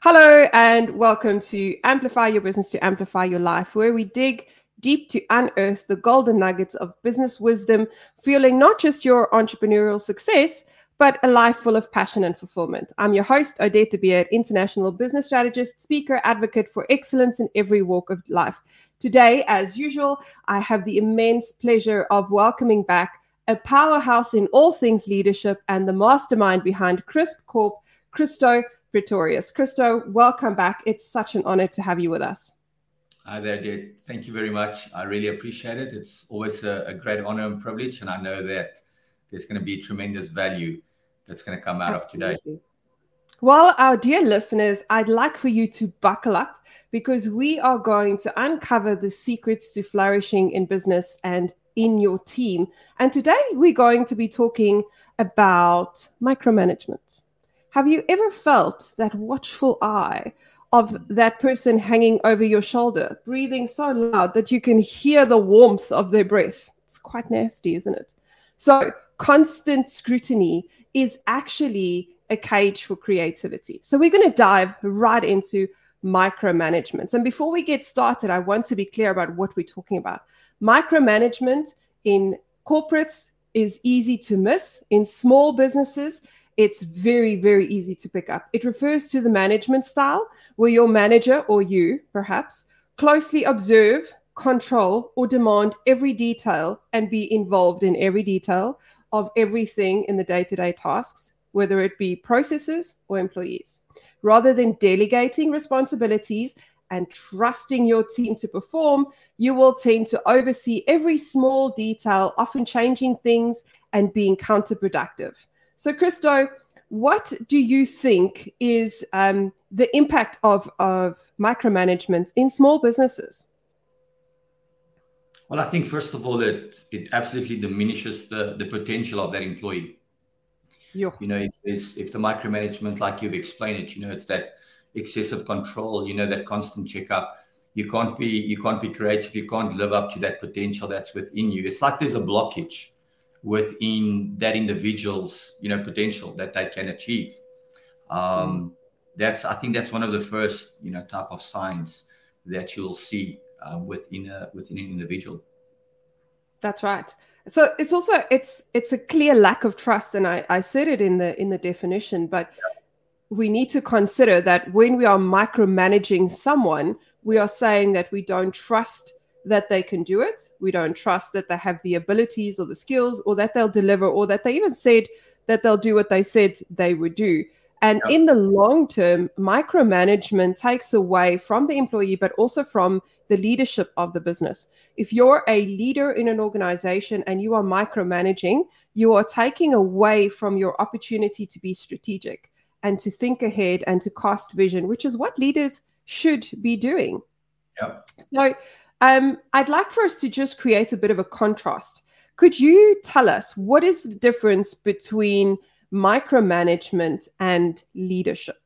Hello, and welcome to Amplify Your Business to Amplify Your Life, where we dig deep to unearth the golden nuggets of business wisdom, fueling not just your entrepreneurial success, but a life full of passion and fulfillment. I'm your host, Odette de Beer, international business strategist, speaker, advocate for excellence in every walk of life. Today, as usual, I have the immense pleasure of welcoming back a powerhouse in all things leadership and the mastermind behind Crisp Corp, Christo Pretorius. Christo, welcome back. It's such an honor to have you with us. Hi there, Dad. Thank you very much. I really appreciate it. It's always a, a, great honor and privilege, and I know that there's going to be tremendous value that's going to come out Absolutely. of today. Well, our dear listeners, I'd like for you to buckle up because we are going to uncover the secrets to flourishing in business and in your team. And today we're going to be talking about micromanagement. Have you ever felt that watchful eye of that person hanging over your shoulder, breathing so loud that you can hear the warmth of their breath. It's quite nasty, isn't it? So, constant scrutiny is actually a cage for creativity. So, we're going to dive right into micromanagement. And before we get started, I want to be clear about what we're talking about. Micromanagement in corporates is easy to miss, in small businesses, it's very, very easy to pick up. It refers to the management style where your manager or you, perhaps, closely observe, control, or demand every detail and be involved in every detail of everything in the day to day tasks, whether it be processes or employees. Rather than delegating responsibilities and trusting your team to perform, you will tend to oversee every small detail, often changing things and being counterproductive. So, Christo, what do you think is um, the impact of, of micromanagement in small businesses? Well, I think first of all, it it absolutely diminishes the, the potential of that employee. You know, it's, it's, if the micromanagement, like you've explained it, you know, it's that excessive control, you know, that constant checkup. You can't be you can't be creative. You can't live up to that potential that's within you. It's like there's a blockage within that individual's you know potential that they can achieve. Um, mm. that's i think that's one of the first you know type of signs that you'll see uh, within a within an individual. That's right. So it's also it's it's a clear lack of trust and i i said it in the in the definition but we need to consider that when we are micromanaging someone we are saying that we don't trust that they can do it. We don't trust that they have the abilities or the skills or that they'll deliver or that they even said that they'll do what they said they would do. And in the long term, micromanagement takes away from the employee, but also from the leadership of the business. If you're a leader in an organization and you are micromanaging, you are taking away from your opportunity to be strategic and to think ahead and to cast vision, which is what leaders should be doing. Yep. So um, I'd like for us to just create a bit of a contrast. Could you tell us what is the difference between micromanagement and leadership?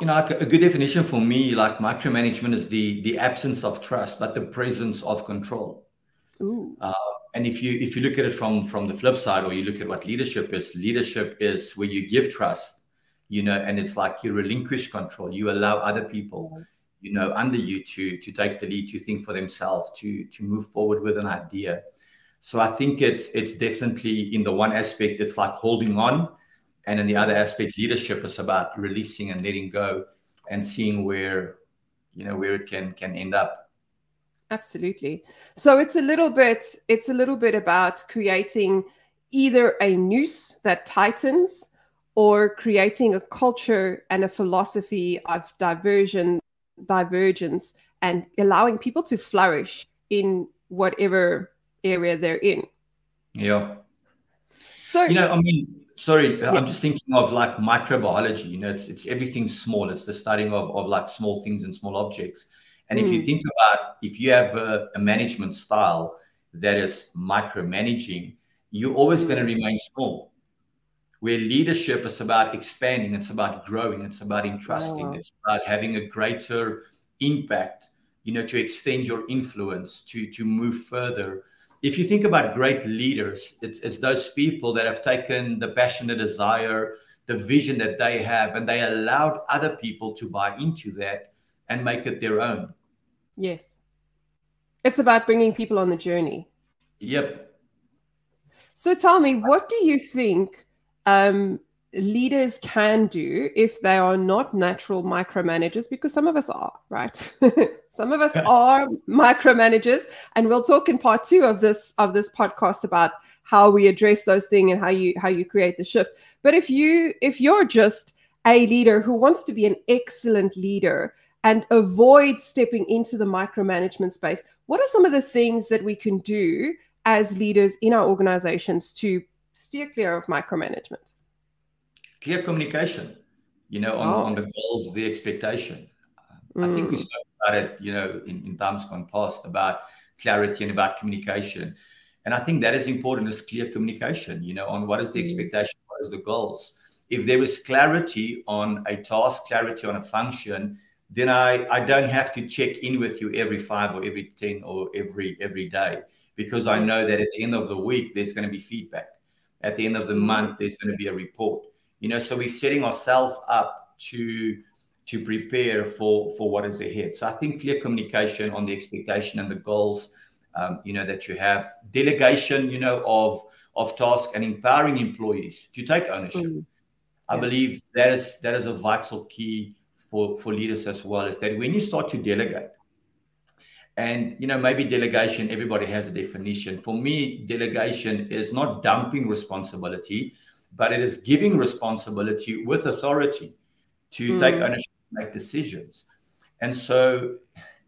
You know, like a good definition for me, like micromanagement, is the the absence of trust, but the presence of control. Uh, and if you if you look at it from from the flip side, or you look at what leadership is, leadership is where you give trust, you know, and it's like you relinquish control. You allow other people you know under you to to take the lead to think for themselves to to move forward with an idea. So i think it's it's definitely in the one aspect it's like holding on. And in the other aspect leadership is about releasing and letting go and seeing where you know where it can can end up. Absolutely. So it's a little bit it's a little bit about creating either a noose that tightens or creating a culture and a philosophy of diversion divergence and allowing people to flourish in whatever area they're in. Yeah. So you know, I mean, sorry, yeah. I'm just thinking of like microbiology. You know, it's it's everything small. It's the studying of, of like small things and small objects. And mm. if you hmm. think about if you have a, a management style that is micromanaging, you're always mm. going to remain small where leadership is about expanding, it's about growing, it's about entrusting, oh. it's about having a greater impact, you know, to extend your influence, to to move further. If you think about great leaders, it's, it's those people that have taken the passion, the desire, the vision that they have, and they allowed other people to buy into that and make it their own. Yes. It's about bringing people on the journey. Yep. So tell me, what do you think um, leaders can do if they are not natural micromanagers? Because some of us are, right? some of us are micromanagers, and we'll talk in part two of this of this podcast about how we address those things and how you how you create the shift. But if you if you're just a leader who wants to be an excellent leader and avoid stepping into the micromanagement space, what are some of the things that we can do as leaders in our organizations to steer clear of micromanagement? Clear communication, you know, on, oh. on the goals, the expectation. Mm. I think we mm. spoke about it, you know, in, in times gone past about clarity and about communication. And I think that is important is clear communication, you know, on what is the mm. expectation, what is the goals. If there is clarity on a task, clarity on a function, then I, I don't have to check in with you every five or every 10 or every every day because I know that at the end of the week there's going to be feedback. At the end of the month there's going to be a report. You know, so we're setting ourselves up to to prepare for for what is ahead. So I think clear communication on the expectation and the goals, um, you know, that you have, delegation, you know, of of tasks and empowering employees to take ownership. Mm. I believe that is that is a vital key for, for leaders as well is that when you start to delegate, and you know maybe delegation everybody has a definition. For me delegation is not dumping responsibility but it is giving responsibility with authority to mm. take ownership make decisions. And so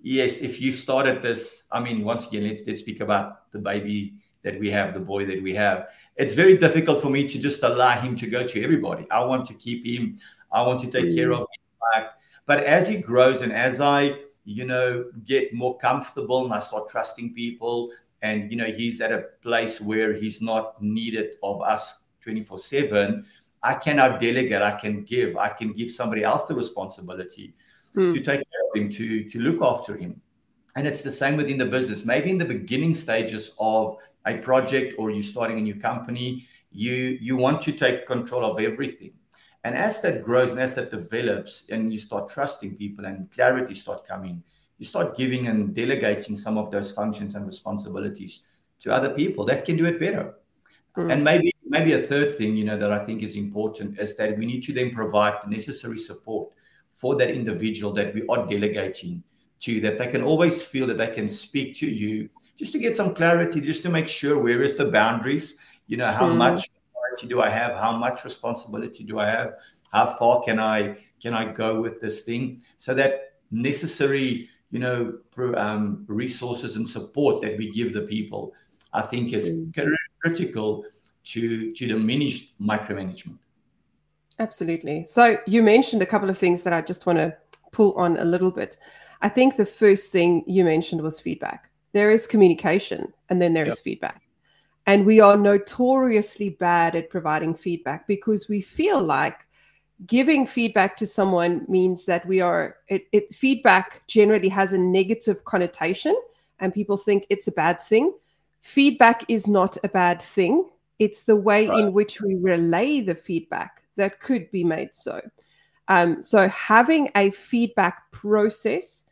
yes if you started this i mean once again let's, let's speak about the baby that we have the boy that we have. It's very difficult for me to just allow him to go to everybody. I want to keep him. I want to take mm. care of him. But as he grows and as I, you know, get more comfortable and I start trusting people, and you know, he's at a place where he's not needed of us 24 7, I can now delegate, I can give, I can give somebody else the responsibility mm. to take care of him, to to look after him. And it's the same within the business. Maybe in the beginning stages of a project or you're starting a new company, you you want to take control of everything and as that grows and as that develops, and you start trusting people and clarity start coming, you start giving and delegating some of those functions and responsibilities to other people that can do it better. Mm. And maybe maybe a third thing, you know, that I think is important is that we need to then provide the necessary support for that individual that we are delegating to, that they can always feel that they can speak to you just to get some clarity, just to make sure where is the boundaries, you know, how mm. much authority do I have? How much responsibility do I have? How far can I can I go with this thing? So that necessary, you know, um, resources and support that we give the people, I think is mm. critical to to diminish micromanagement. Absolutely. So you mentioned a couple of things that I just want to pull on a little bit. I think the first thing you mentioned was feedback. There is communication and then there yep. is feedback. And we are notoriously bad at providing feedback because we feel like giving feedback to someone means that we are, it, it, feedback generally has a negative connotation and people think it's a bad thing. Feedback is not a bad thing. It's the way right. in which we relay the feedback that could be made so. Um, so having a feedback process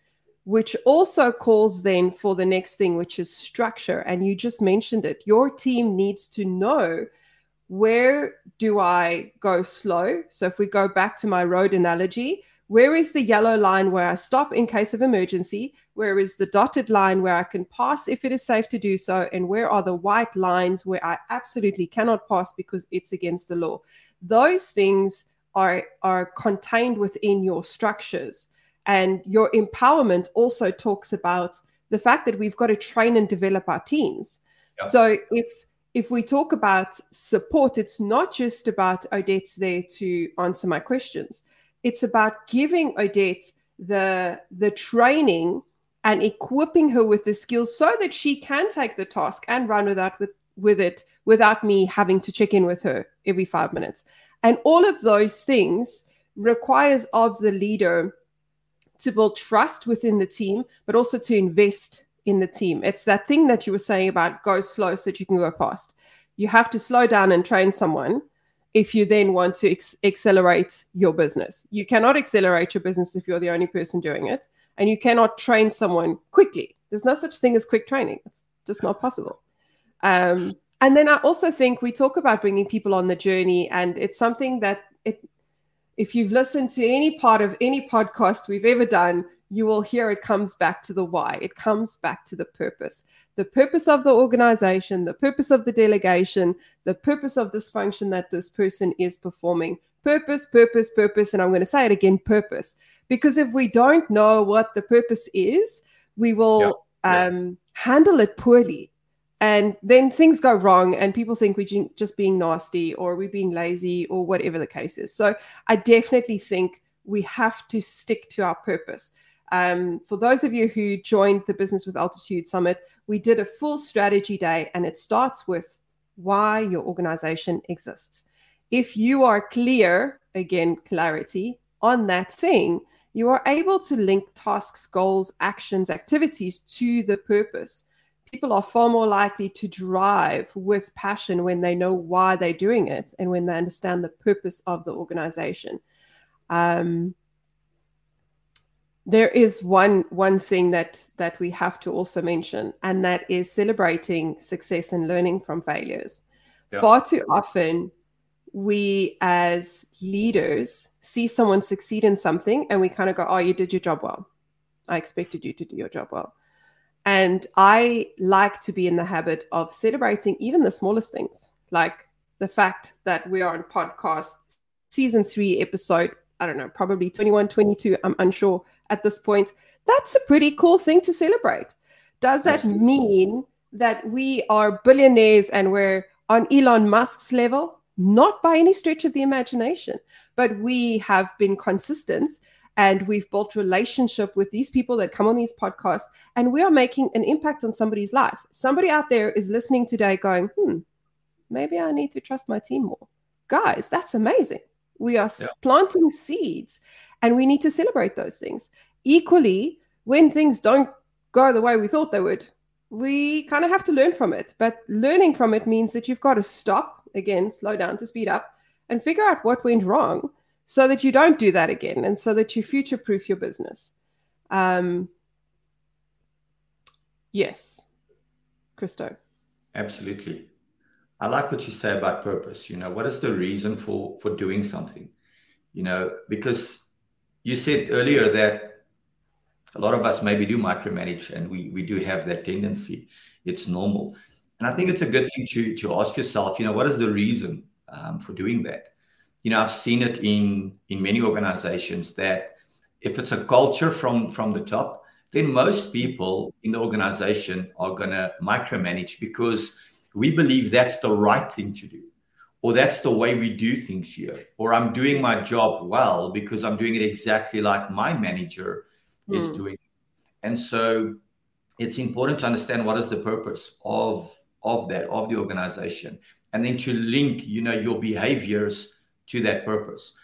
which also calls then for the next thing, which is structure. And you just mentioned it. Your team needs to know where do I go slow? So if we go back to my road analogy, where is the yellow line where I stop in case of emergency? Where is the dotted line where I can pass if it is safe to do so? And where are the white lines where I absolutely cannot pass because it's against the law? Those things are, are contained within your structures. And your empowerment also talks about the fact that we've got to train and develop our teams. Yeah. So if if we talk about support, it's not just about Odette's there to answer my questions. It's about giving Odette the the training and equipping her with the skills so that she can take the task and run without with with it without me having to check in with her every five minutes. And all of those things requires of the leader to build trust within the team, but also to invest in the team. It's that thing that you were saying about go slow so that you can go fast. You have to slow down and train someone if you then want to ex- accelerate your business. You cannot accelerate your business if you're the only person doing it, and you cannot train someone quickly. There's no such thing as quick training. It's just not possible. Um, and then I also think we talk about bringing people on the journey, and it's something that it, if you've listened to any part of any podcast we've ever done, you will hear it comes back to the why. It comes back to the purpose. The purpose of the organization, the purpose of the delegation, the purpose of this function that this person is performing. Purpose, purpose, purpose. And I'm going to say it again purpose. Because if we don't know what the purpose is, we will yeah. Um, handle it poorly. And then things go wrong, and people think we're just being nasty or we're being lazy or whatever the case is. So I definitely think we have to stick to our purpose. Um, for those of you who joined the Business with Altitude Summit, we did a full strategy day, and it starts with why your organization exists. If you are clear, again, clarity on that thing, you are able to link tasks, goals, actions, activities to the purpose. People are far more likely to drive with passion when they know why they're doing it and when they understand the purpose of the organization. Um, there is one one thing that that we have to also mention and that is celebrating success and learning from failures yeah. far too often we as leaders see someone succeed in something and we kind of go oh you did your job well i expected you to do your job well and i like to be in the habit of celebrating even the smallest things like the fact that we are on podcast season 3 episode i don't know probably 21 22 i'm unsure at this point, that's a pretty cool thing to celebrate. Does that mean that we are billionaires and we're on Elon Musk's level? Not by any stretch of the imagination, but we have been consistent and we've built relationship with these people that come on these podcasts and we are making an impact on somebody's life. Somebody out there is listening today going, hmm, maybe I need to trust my team more. Guys, that's amazing. We are yeah. planting seeds and we need to celebrate those things. Equally, when things don't go the way we thought they would, we kind of have to learn from it. But learning from it means that you've got to stop, again, slow down to speed up, and figure out what went wrong so that you don't do that again and so that you future proof your business. Um, yes, Christo. Absolutely. I like what you say about purpose. You know, what is the reason for for doing something? You know, because you said earlier that a lot of us maybe do micromanage and we, we do have that tendency. It's normal. And I think it's a good thing to, to ask yourself, you know, what is the reason um, for doing that? You know, I've seen it in, in many organizations that if it's a culture from, from the top, then most people in the organization are going to micromanage because we believe that's the right thing to do or that's the way we do things here or i'm doing my job well because i'm doing it exactly like my manager mm. is hmm. doing and so it's important to understand what is the purpose of of that of the organization and then to link you know your behaviors to that purpose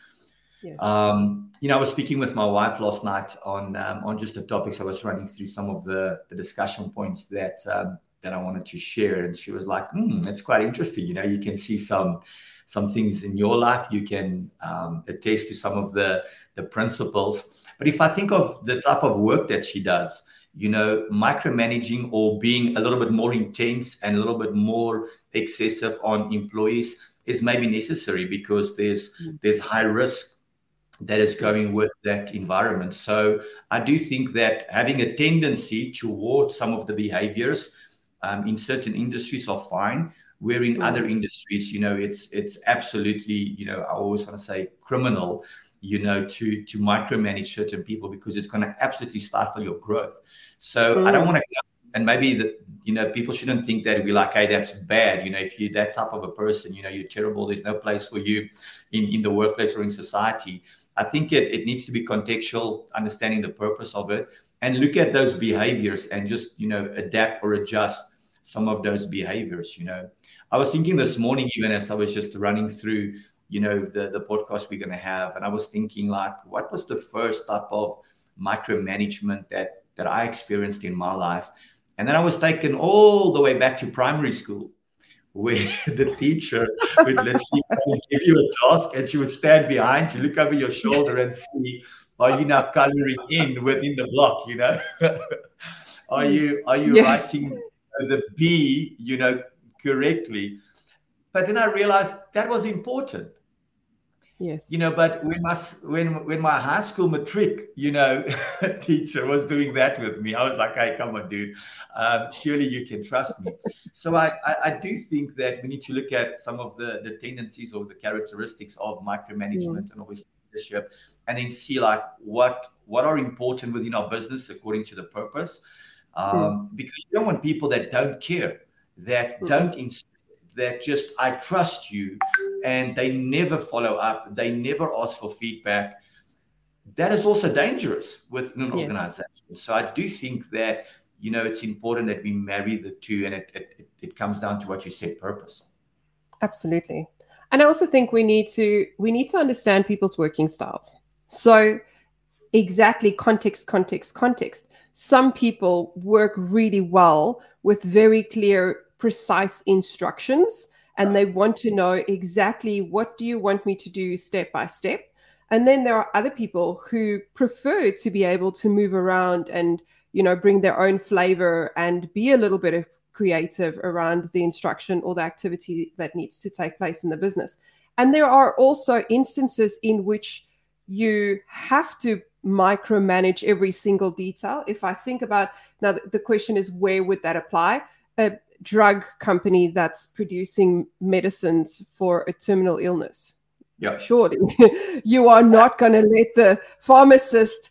yes. um, you know i was speaking with my wife last night on um, on just the topics i was running through some of the the discussion points that um, that I wanted to share. And she was like, hmm, that's quite interesting. You know, you can see some some things in your life. You can um, attest to some of the the principles. But if I think of the type of work that she does, you know, micromanaging or being a little bit more intense and a little bit more excessive on employees is maybe necessary because there's mm. there's high risk that is going with that environment. So I do think that having a tendency towards some of the behaviors um, in certain industries are fine where in other mm. industries you know it's it's absolutely you know i always want to say criminal you know to to micromanage certain people because it's going to absolutely stifle your growth so mm. i don't mm. want to and maybe you know people shouldn't think that we like hey that's bad. You know if you're that type of a person you know you're terrible there's no place for you in in the workplace or in society. I think it, it needs to be contextual understanding the purpose of it and look at those behaviors and just you know adapt or adjust some of those behaviors you know. I was thinking this morning even as i was just running through you know the the podcast we're going to have and i was thinking like what was the first type of micromanagement that that i experienced in my life and then i was taken all the way back to primary school where the teacher would literally give you a task and she would stand behind you, look over your shoulder and see, are you now coloring in within the block, you know? are you are you yes. writing the B, you know, correctly? But then I realized that was important Yes. You know, but when my when when my high school matric, you know, teacher was doing that with me, I was like, "Hey, come on, dude. Um, surely you can trust me." so I, I, I do think that we need to look at some of the the tendencies or the characteristics of micromanagement and always leadership, and then see like what what are important within our business according to the purpose, um, because you don't want people that don't care, that don't inspire that just I trust you and they never follow up, they never ask for feedback. That is also dangerous within an yeah. organization. So I do think that you know it's important that we marry the two and it, it, it comes down to what you said purpose. Absolutely. And I also think we need to we need to understand people's working styles. So exactly context, context, context. Some people work really well with very clear precise instructions and they want to know exactly what do you want me to do step by step. And then there are other people who prefer to be able to move around and you know bring their own flavor and be a little bit of creative around the instruction or the activity that needs to take place in the business. And there are also instances in which you have to micromanage every single detail. If i think about now the question is where would that apply? Uh, drug company that's producing medicines for a terminal illness. Yeah. Surely you are not going to let the pharmacist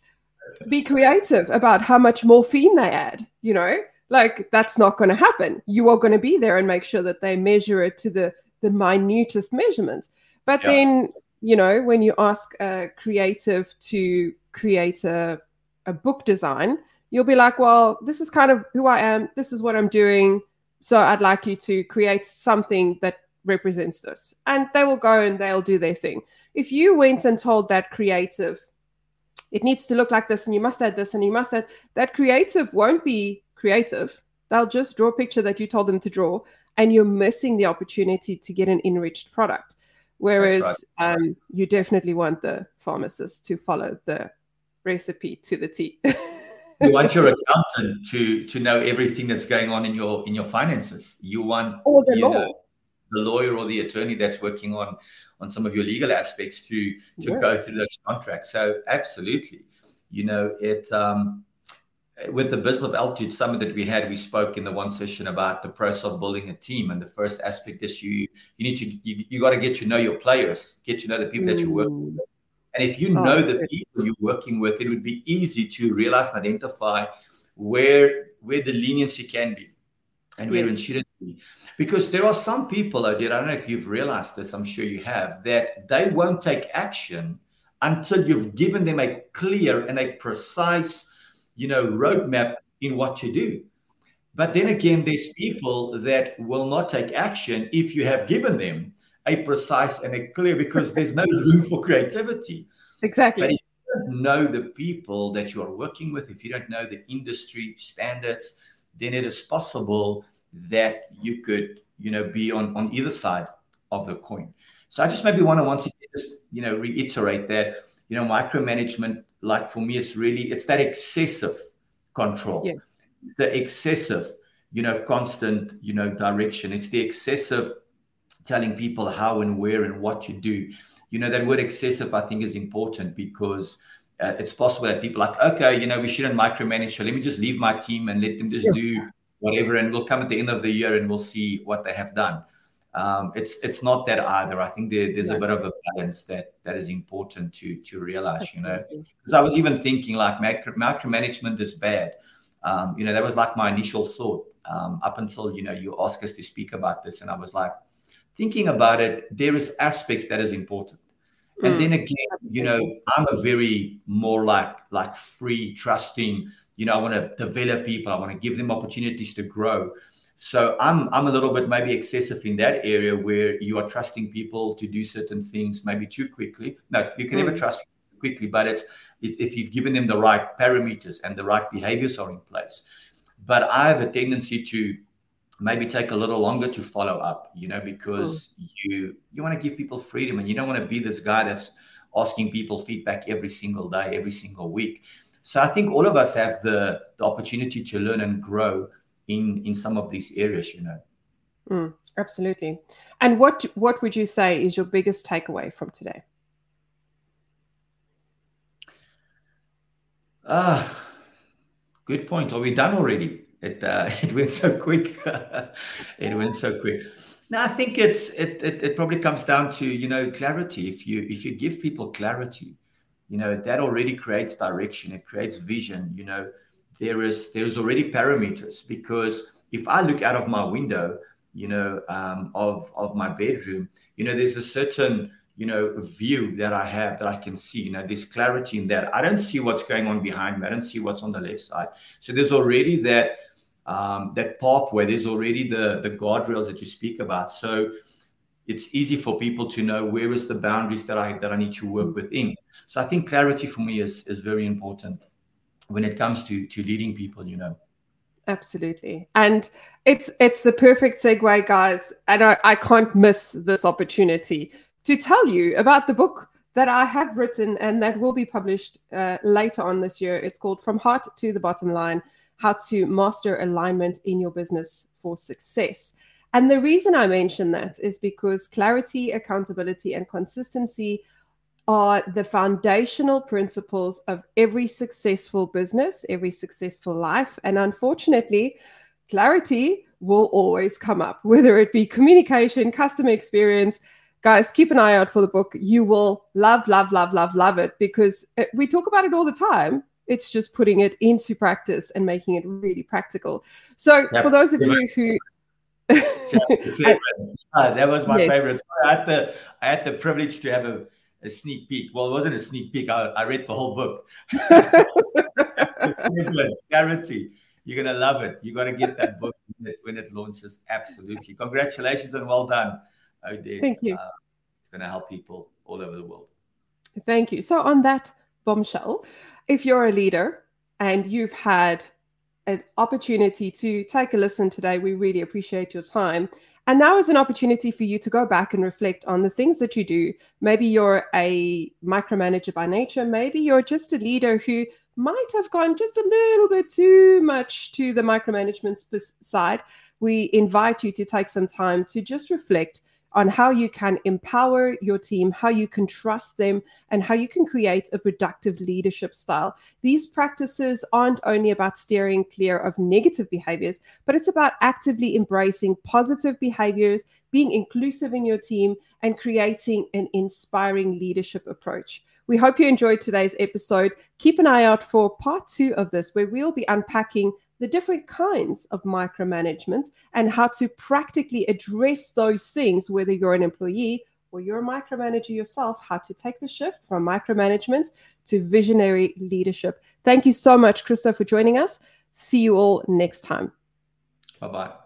be creative about how much morphine they add, you know? Like that's not going to happen. You are going to be there and make sure that they measure it to the the minutest measurement. But yeah. then, you know, when you ask a creative to create a, a book design, you'll be like, well, this is kind of who I am. This is what I'm doing so I'd like you to create something that represents this. And they will go and they'll do their thing. If you went and told that creative, it needs to look like this and you must add this and you must add, that creative won't be creative. They'll just draw a picture that you told them to draw and you're missing the opportunity to get an enriched product. Whereas right. um, you definitely want the pharmacist to follow the recipe to the T. you want your accountant to to know everything that's going on in your in your finances. You want or the, law. Know, the lawyer or the attorney that's working on on some of your legal aspects to to yeah. go through those contracts. So absolutely, you know it. Um, with the business of altitude summit that we had, we spoke in the one session about the process of building a team. And the first aspect is you you need to you, you got to get to know your players, get to know the people mm. that you work with and if you oh, know the people you're working with, it would be easy to realize and identify where where the leniency can be and where yes. it shouldn't be. Because there are some people out there, I don't know if you've realized this, I'm sure you have, that they won't take action until you've given them a clear and a precise, you know, roadmap in what to do. But then again, there's people that will not take action if you have given them a precise and a clear because there's no room for creativity. Exactly. But if you don't know the people that you are working with, if you don't know the industry standards, then it is possible that you could, you know, be on, on either side of the coin. So I just maybe want to once again just, you know, reiterate that, you know, micromanagement, like for me, is really it's that excessive control. Yeah. The excessive, you know, constant, you know, direction. It's the excessive telling people how and where and what to do. You know, that word excessive, I think, is important because uh, it's possible that people are like, okay, you know, we shouldn't micromanage. So let me just leave my team and let them just yeah. do whatever, and we'll come at the end of the year and we'll see what they have done. Um, it's it's not that either. I think there, there's yeah. a bit of a balance that that is important to to realize. You know, because I was even thinking like macro, micromanagement is bad. Um, you know, that was like my initial thought um, up until you know you asked us to speak about this, and I was like, thinking about it, there is aspects that is important. And mm. then again, you know, I'm a very more like like free, trusting. You know, I want to develop people. I want to give them opportunities to grow. So I'm I'm a little bit maybe excessive in that area where you are trusting people to do certain things maybe too quickly. No, you can mm. never trust quickly, but it's if you've given them the right parameters and the right behaviors are in place. But I have a tendency to maybe take a little longer to follow up you know because mm. you you want to give people freedom and you don't want to be this guy that's asking people feedback every single day every single week. So i think all of us have the the opportunity to learn and grow in in some of these areas you know. Mm, absolutely. And what what would you say is your biggest takeaway from today? Ah uh, good point. Are we done already it uh, it went so quick. it went so quick. No, I think it's it, it it probably comes down to you know clarity. If you if you give people clarity, you know that already creates direction. It creates vision. You know there is there's already parameters because if I look out of my window, you know, um, of of my bedroom, you know, there's a certain you know view that I have that I can see. You know, there's clarity in that. I don't see what's going on behind me. I don't see what's on the left side. So there's already that um, that pathway. There's already the the guardrails that you speak about. So it's easy for people to know where is the boundaries that I that I need to work within. So I think clarity for me is is very important when it comes to to leading people. You know. Absolutely. And it's it's the perfect segue, guys. And I, I can't miss this opportunity to tell you about the book that I have written and that will be published uh, later on this year. It's called From Heart to the Bottom Line how to master alignment in your business for success. And the reason I mention that is because clarity, accountability, and consistency are the foundational principles of every successful business, every successful life. And unfortunately, clarity will always come up, whether it be communication, customer experience. Guys, keep an eye out for the book. You will love, love, love, love, love it because we talk about it all the time. It's just putting it into practice and making it really practical. So, yep. for those of you who uh, that was my yes. favorite. I had the I had the privilege to have a, a sneak peek. Well, it wasn't a sneak peek. I, I read the whole book. guarantee you're gonna love it. You're gonna get that book when it, when it launches. Absolutely. Congratulations and well done, Odette. Thank you. Uh, it's gonna help people all over the world. Thank you. So on that bombshell, if you're a leader and you've had an opportunity to take a listen today, we really appreciate your time. And now is an opportunity for you to go back and reflect on the things that you do. Maybe you're a micromanager by nature. Maybe you're just a leader who might have gone just a little bit too much to the micromanagement side. We invite you to take some time to just reflect on how you can empower your team, how you can trust them, and how you can create a productive leadership style. These practices aren't only about steering clear of negative behaviors, but it's about actively embracing positive behaviors, being inclusive in your team, and creating an inspiring leadership approach. We hope you enjoyed today's episode. Keep an eye out for part two of this, where we'll be unpacking the different kinds of micromanagement and how to practically address those things, whether you're an employee or you're a micromanager yourself, how to take the shift from micromanagement to visionary leadership. Thank you so much, Christo, for joining us. See you all next time. Bye bye.